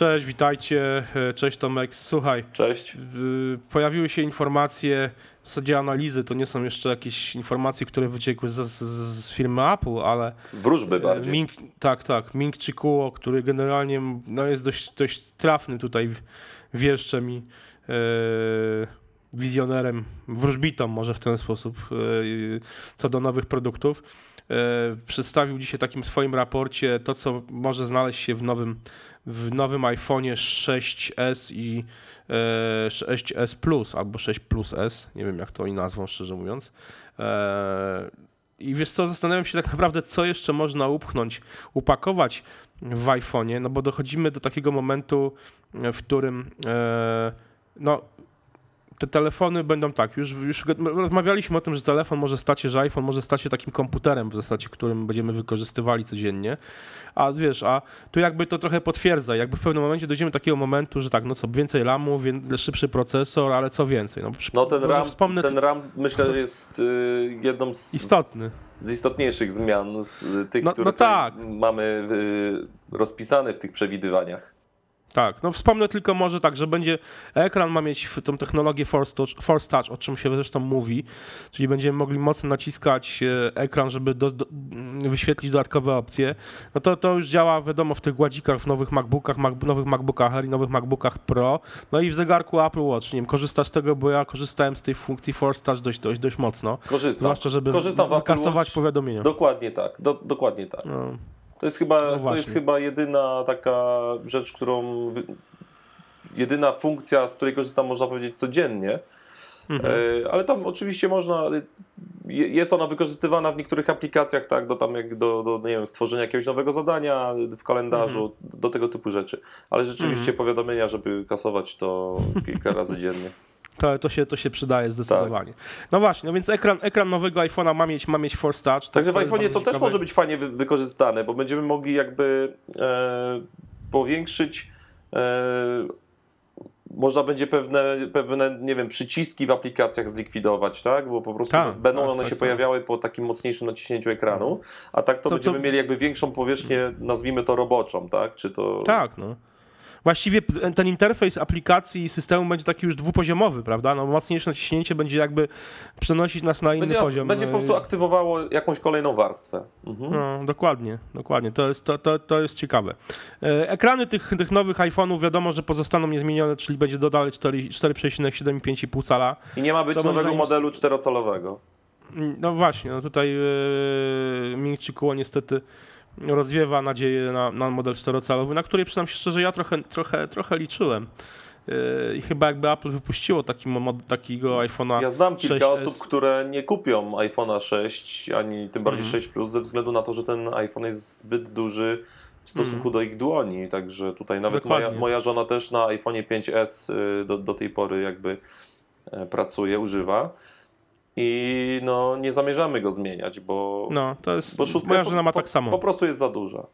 Cześć, witajcie. E, cześć Tomek. Słuchaj. Cześć. Pojawiły się informacje, w zasadzie analizy, to nie są jeszcze jakieś informacje, które wyciekły z, z, z firmy Apple, ale... Wróżby e, bardziej. Ming, tak, tak. Ming Chikuo, który generalnie no, jest dość, dość trafny tutaj wieszczem i e, wizjonerem, wróżbitą może w ten sposób, e, co do nowych produktów. E, przedstawił dzisiaj takim swoim raporcie to, co może znaleźć się w nowym, w nowym iPhone'ie 6s i 6s Plus albo 6 Plus S, nie wiem jak to oni nazwą szczerze mówiąc. E, I wiesz co, zastanawiam się tak naprawdę, co jeszcze można upchnąć, upakować w iPhone'ie, no bo dochodzimy do takiego momentu, w którym no, te telefony będą tak, już, już rozmawialiśmy o tym, że telefon może stać się, że iPhone może stać się takim komputerem w zasadzie, którym będziemy wykorzystywali codziennie, a wiesz, a tu jakby to trochę potwierdza, jakby w pewnym momencie dojdziemy do takiego momentu, że tak, no co, więcej RAMu, szybszy procesor, ale co więcej. No, no ten, RAM, wspomnę, ten RAM myślę jest y, jedną z... Istotny z istotniejszych zmian, z tych, no, które no tak. mamy y, rozpisane w tych przewidywaniach. Tak, no wspomnę tylko może tak, że będzie ekran ma mieć tą technologię Force Touch, Force Touch, o czym się zresztą mówi, czyli będziemy mogli mocno naciskać e, ekran, żeby do, do, wyświetlić dodatkowe opcje. No to, to już działa, wiadomo, w tych gładzikach, w nowych MacBookach, Mac, nowych MacBookach Air i nowych MacBookach Pro, no i w zegarku Apple Watch. Nie wiem, korzystasz z tego, bo ja korzystałem z tej funkcji Force Touch dość, dość, dość mocno. Korzystam. Zwłaszcza, żeby Korzystam wykasować powiadomienia. Dokładnie tak, do, dokładnie tak. No. To jest chyba, no to jest chyba jedyna taka rzecz, którą. Jedyna funkcja, z której korzystam, można powiedzieć, codziennie. Mhm. E, ale tam oczywiście można. Jest ona wykorzystywana w niektórych aplikacjach, tak, do tam jak do, do nie wiem, stworzenia jakiegoś nowego zadania w kalendarzu, mhm. do tego typu rzeczy. Ale rzeczywiście mhm. powiadomienia, żeby kasować to kilka razy dziennie. To, to, się, to się przydaje zdecydowanie. Tak. No właśnie, no więc ekran, ekran nowego iPhone'a ma mieć, ma mieć Force Touch. Także w iPhone'ie to też może być fajnie wy, wykorzystane, bo będziemy mogli jakby e, powiększyć e, można będzie pewne, pewne, nie wiem, przyciski w aplikacjach zlikwidować, tak? Bo po prostu tak, będą tak, one tak, się tak. pojawiały po takim mocniejszym naciśnięciu ekranu, a tak to co, będziemy co... mieli jakby większą powierzchnię, nazwijmy to roboczą, tak? Czy to... Tak, no właściwie ten interfejs aplikacji i systemu będzie taki już dwupoziomowy, prawda? No, mocniejsze naciśnięcie będzie jakby przenosić nas na inny będzie, poziom. Będzie po prostu aktywowało jakąś kolejną warstwę. Mhm. No, dokładnie, dokładnie. To jest, to, to, to jest ciekawe. E, ekrany tych, tych nowych iPhone'ów wiadomo, że pozostaną niezmienione, czyli będzie dodali 4,75,5 cala. I nie ma być nowego modelu czterocalowego. No właśnie, no tutaj yy, Mingchikuo niestety rozwiewa nadzieję na, na model czterocalowy, na który przyznam się szczerze, ja trochę, trochę, trochę liczyłem. Yy, I chyba jakby Apple wypuściło taki mod, takiego iPhone'a. Ja znam kilka 6S. osób, które nie kupią iPhone'a 6, ani tym bardziej mm. 6 Plus, ze względu na to, że ten iPhone jest zbyt duży w stosunku mm. do ich dłoni. Także tutaj nawet moja, moja, żona też na iPhone'ie 5S y, do, do tej pory jakby e, pracuje, używa. I no, nie zamierzamy go zmieniać, bo. No, to jest. Bo moja żona ma tak samo. Po, po prostu jest za duża.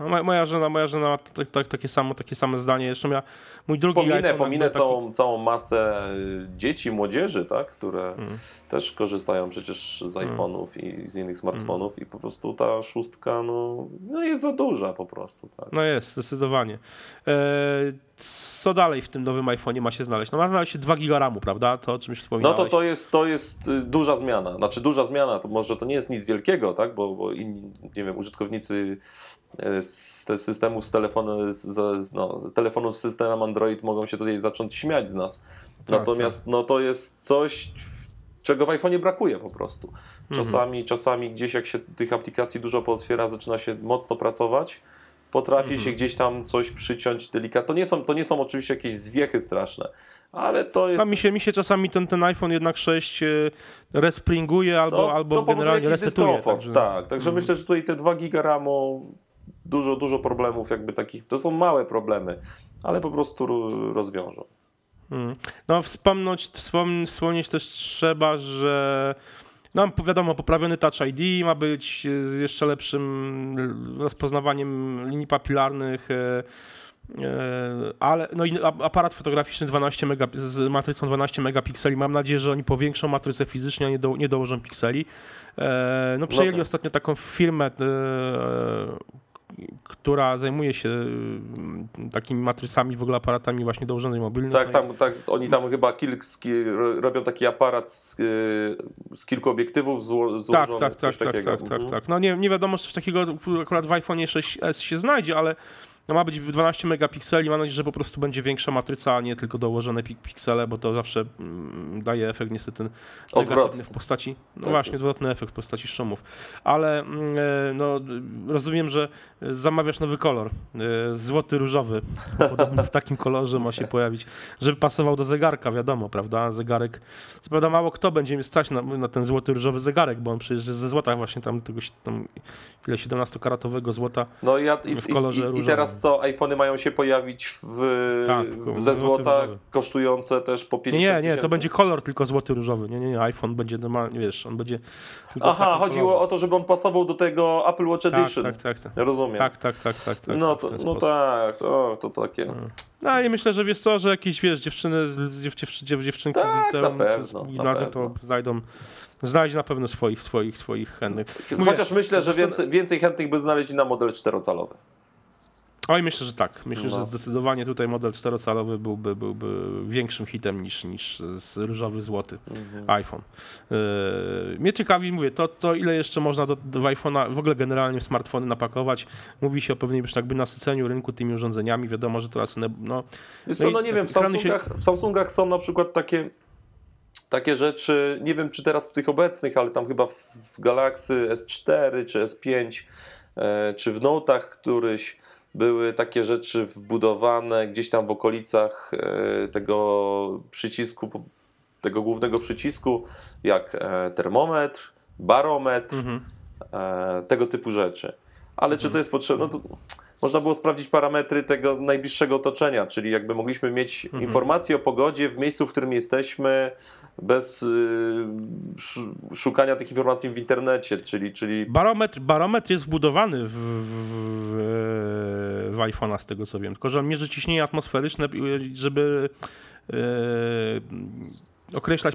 No, moja żona, moja żona ma tak, tak, takie, samo, takie same zdanie. Jeszcze miała mój drugi Pominę, iPhone pominę taki... całą, całą masę y, dzieci, młodzieży, tak, które mm. Też korzystają przecież z mm. iPhone'ów i z innych smartfonów mm. i po prostu ta szóstka no, no jest za duża po prostu. Tak. No jest, zdecydowanie. E, co dalej w tym nowym iPhone'ie ma się znaleźć? No ma znaleźć się 2 giga RAMu, prawda? To o czymś wspominałeś. No to, to, jest, to jest y, duża zmiana. Znaczy duża zmiana, to może to nie jest nic wielkiego, tak, bo, bo inni, nie wiem, użytkownicy E, z systemów z telefonu, z, no, z telefonów z systemem Android mogą się tutaj zacząć śmiać z nas. Tak, Natomiast tak. no, to jest coś, czego w iPhone'ie brakuje po prostu. Mhm. Czasami, mhm. czasami gdzieś jak się tych aplikacji dużo pootwiera, zaczyna się mocno pracować, potrafi mhm. się gdzieś tam coś przyciąć delikatnie. To nie są, to nie są oczywiście jakieś zwiechy straszne, ale to jest... No, mi, się, mi się czasami ten, ten iPhone jednak 6 e, respringuje albo, to, albo to generalnie resetuje. Także... Tak, także mhm. myślę, że tutaj te 2 giga RAMu dużo, dużo problemów jakby takich, to są małe problemy, ale po prostu rozwiążą. Hmm. No wspomnieć, wspom wspomnieć też trzeba, że no wiadomo, poprawiony Touch ID ma być z jeszcze lepszym rozpoznawaniem linii papilarnych, e, e, ale no i aparat fotograficzny 12 mega, z matrycą 12 megapikseli. Mam nadzieję, że oni powiększą matrycę fizycznie, a nie, do, nie dołożą pikseli. E, no przejęli no tak. ostatnio taką firmę która zajmuje się y, takimi matrysami, w ogóle aparatami właśnie do urządzeń mobilnych. Tak, tam, tak, oni tam chyba kilk, robią taki aparat z, y, z kilku obiektywów zło, Tak, złożonych, tak, tak, coś tak, takiego. tak, tak, Mhm. tak. No nie, nie wiadomo, czy coś takiego akurat w iPhone 6s się znajdzie, ale no ma być 12 megapikseli, mam nadzieję, że po prostu będzie większa matryca, a nie tylko dołożone pik piksele, bo to zawsze mm, daje efekt niestety Odwrotny. negatywny w postaci, no Tak właśnie, odwrotny efekt w postaci szumów. Ale e, no, rozumiem, że zamawiasz nowy kolor, e, złoty różowy, podobno w takim kolorze ma się pojawić, żeby pasował do zegarka, wiadomo, prawda, zegarek, co prawda mało kto będzie mnie stać na, na ten złoty różowy zegarek, bo on przecież jest ze złota właśnie tam tego, tam ile 17-karatowego złota, No ja, i, W kolorze i, i, i różowym. Teraz co, iPhony mają się pojawić w, Tak, w, ze złota, różowy. kosztujące też po nie, 50 nie, nie, tysięcy? to będzie kolor tylko złoty różowy, nie, nie, nie, iPhone będzie normalnie, wiesz, on będzie Aha, chodziło kolorze. o to, żeby on pasował do tego Apple Watch tak, Edition. tak, tak, tak. Rozumiem. Tak, tak, tak, tak, tak. no w to, no tak, to, to takie. No i myślę, że wiesz co, że jakieś wiesz, dziewczyny, z, dziew, dziew, dziew, dziewczynki Tak, z liceum na czy pewno, z na gimnazjum to znajdą, znajdzie na pewno swoich, swoich, swoich chętnych. Mówię, Chociaż myślę, że więcej, więcej chętnych by znaleźli na model czterocalowy. Oj, myślę, że tak. Myślę, No. że zdecydowanie tutaj model czterocalowy byłby, byłby większym hitem niż, niż z różowy złoty Mhm. iPhone. Yy, mnie ciekawi, mówię, to, to ile jeszcze można do, do iPhone'a, w ogóle generalnie w smartfony napakować. Mówi się o pewnym już jakby nasyceniu rynku tymi urządzeniami. Wiadomo, że teraz one, no, No co, no nie wiem, w się- Samsungach, w Samsungach są na przykład takie, takie rzeczy, nie wiem czy teraz w tych obecnych, ale tam chyba w, w Galaxy S4 czy S5 e, czy w Note'ach któryś były takie rzeczy wbudowane gdzieś tam w okolicach e, tego przycisku, tego głównego przycisku, jak e, termometr, barometr, mhm. e, tego typu rzeczy. Ale czy to jest potrzebne? No to można było sprawdzić parametry tego najbliższego otoczenia, czyli jakby mogliśmy mieć Mhm. informacje o pogodzie w miejscu, w którym jesteśmy, bez y, sz- szukania tych informacji w internecie, czyli, czyli Barometr, barometr jest wbudowany w, w, w iPhone'a z tego co wiem, tylko że on mierzy ciśnienie atmosferyczne, żeby e, określać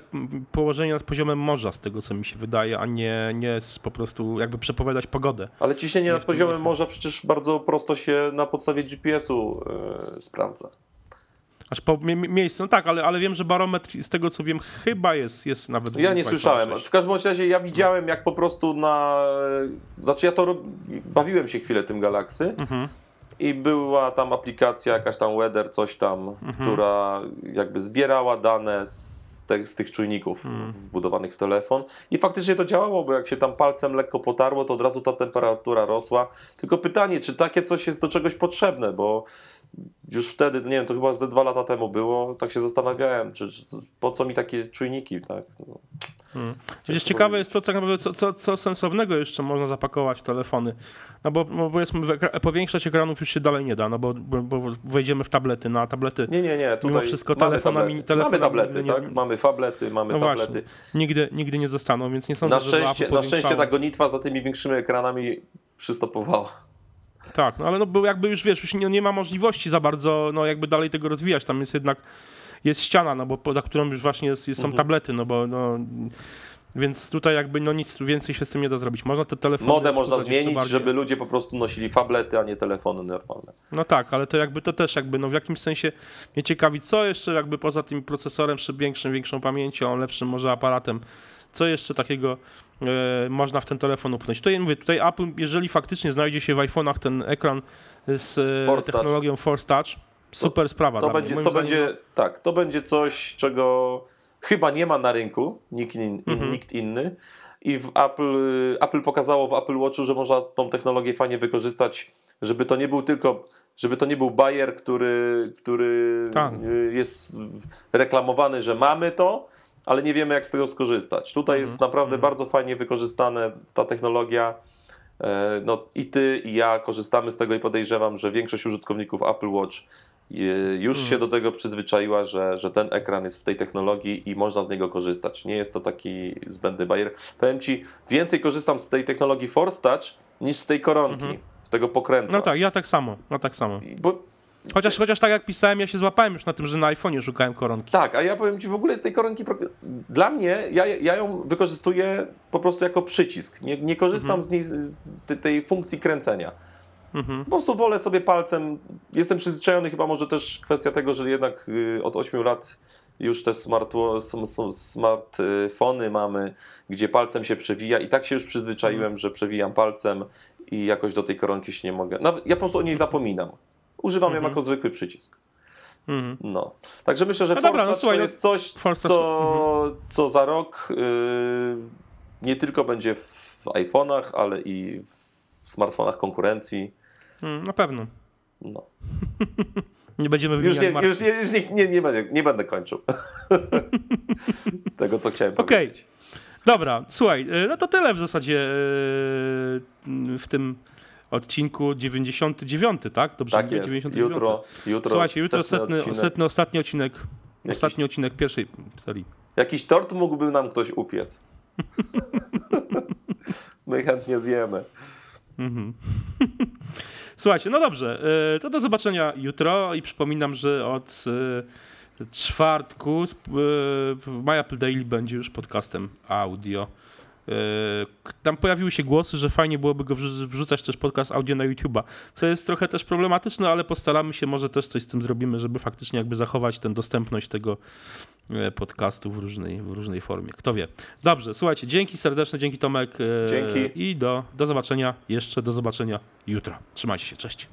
położenie nad poziomem morza z tego co mi się wydaje, a nie, nie z, po prostu jakby przepowiadać pogodę. ale ciśnienie Nie nad poziomem morza przecież bardzo prosto się na podstawie GPS-u y, sprawdza. Aż po mie- mie- miejsce, no tak, ale, ale wiem, że barometr z tego co wiem chyba jest, jest nawet Ja nie słyszałem. 6. W każdym razie ja widziałem, jak po prostu na. Znaczy, ja to rob... bawiłem się chwilę tym Galaxy Mhm. i była tam aplikacja, jakaś tam Weather, coś tam, Mhm. która jakby zbierała dane z, te, z tych czujników Mhm. wbudowanych w telefon. I faktycznie to działało, bo jak się tam palcem lekko potarło, to od razu ta temperatura rosła. Tylko pytanie, czy takie coś jest do czegoś potrzebne, bo już wtedy, nie wiem, to chyba ze dwa lata temu było, tak się zastanawiałem, czy, czy po co mi takie czujniki, tak? No. Hmm. Przecież ciekawe jest to, co, naprawdę, co, co, co sensownego jeszcze można zapakować w telefony. No bo, bo powiedzmy, powiększać ekranów już się dalej nie da, no bo, bo, bo wejdziemy w tablety, na tablety Nie, nie, nie. Mimo wszystko mamy telefonami- tablety. telefonami mamy tablety, nie- tak? Mamy fablety, mamy No tablety. właśnie. nigdy, nigdy nie zostaną, więc nie sądzę, Na szczęście, na szczęście ta gonitwa za tymi większymi ekranami przystopowała. Tak, no ale no bo jakby już wiesz, już nie, nie ma możliwości za bardzo, no jakby dalej tego rozwijać, tam jest jednak, jest ściana, no bo poza którą już właśnie jest, są Mhm. tablety, no bo no... Więc tutaj jakby no nic więcej się z tym nie da zrobić. Można te telefony... Modę można zmienić, żeby ludzie po prostu nosili fablety, a nie telefony normalne. No tak, ale to jakby to też jakby no w jakimś sensie mnie ciekawi, co jeszcze jakby poza tym procesorem, większym, większą pamięcią, lepszym może aparatem, co jeszcze takiego e, można w ten telefon upchnąć. Tutaj mówię, tutaj Apple, jeżeli faktycznie znajdzie się w iPhone'ach ten ekran z e, Force Touch. technologią Force Touch, super sprawa. To dla mnie. będzie, to zdaniem, będzie, tak, to będzie coś, czego chyba nie ma na rynku, nikt, in, Mhm. nikt inny. I w Apple, Apple pokazało w Apple Watchu, że można tą technologię fajnie wykorzystać, żeby to nie był tylko, żeby to nie był bajer, który, który Tak. jest reklamowany, że mamy to, ale nie wiemy jak z tego skorzystać. Tutaj Mhm. jest naprawdę bardzo fajnie wykorzystana ta technologia. E, No i ty i ja korzystamy z tego i podejrzewam, że większość użytkowników Apple Watch już Mhm. się do tego przyzwyczaiła, że, że ten ekran jest w tej technologii i można z niego korzystać. Nie jest to taki zbędny bajer. Powiem ci, więcej korzystam z tej technologii Force Touch niż z tej koronki, Mhm. z tego pokrętła. No tak, ja tak samo, no tak samo. Bo, Chociaż, chociaż tak jak pisałem, ja się złapałem już na tym, że na iPhone'ie szukałem koronki. tak, a ja powiem ci w ogóle z tej koronki. Dla mnie, ja, ja ją wykorzystuję po prostu jako przycisk. Nie, nie korzystam Mhm. z niej, z tej funkcji kręcenia. Mhm. Po prostu wolę sobie palcem. Jestem przyzwyczajony, chyba może też kwestia tego, że jednak y, od 8 lat już te smartfony mamy, gdzie palcem się przewija i tak się już przyzwyczaiłem, Mhm. że przewijam palcem i jakoś do tej koronki się nie mogę. Nawet, ja po prostu o niej zapominam. Używam ją Mhm. jako zwykły przycisk. Mhm. No. Także myślę, że No dobra, no słuchaj, to no- jest coś, Force Touch- co, co za rok y, nie tylko będzie w iPhone'ach, ale i w smartfonach konkurencji. Mm, Na pewno. No. Nie będziemy Już, nie, już, nie, już nie, nie, nie, będę, nie będę kończył tego, co chciałem Okej. powiedzieć. Dobra, słuchaj, y, no to tyle w zasadzie y, w tym odcinku 99, tak? Dobrze Tak jest. 99. Jutro, jutro, Słuchajcie, jutro setny, odcinek. setny ostatni odcinek, Jakiś- ostatni odcinek pierwszej serii. Jakiś tort mógłby nam ktoś upiec. My chętnie zjemy. Mhm. Słuchajcie, no dobrze, y, to do zobaczenia jutro i przypominam, że od y, czwartku y, Apple Daily będzie już podcastem audio. Y, k- Tam pojawiły się głosy, że fajnie byłoby go wrzu- wrzucać też podcast audio na YouTube'a, co jest trochę też problematyczne, ale postaramy się, może też coś z tym zrobimy, żeby faktycznie jakby zachować tę dostępność tego e, podcastu w różnej, w różnej formie. Kto wie. Dobrze, słuchajcie, dzięki serdeczne, dzięki Tomek. e, Dzięki. I do, do zobaczenia, jeszcze do zobaczenia jutro. Trzymajcie się, cześć.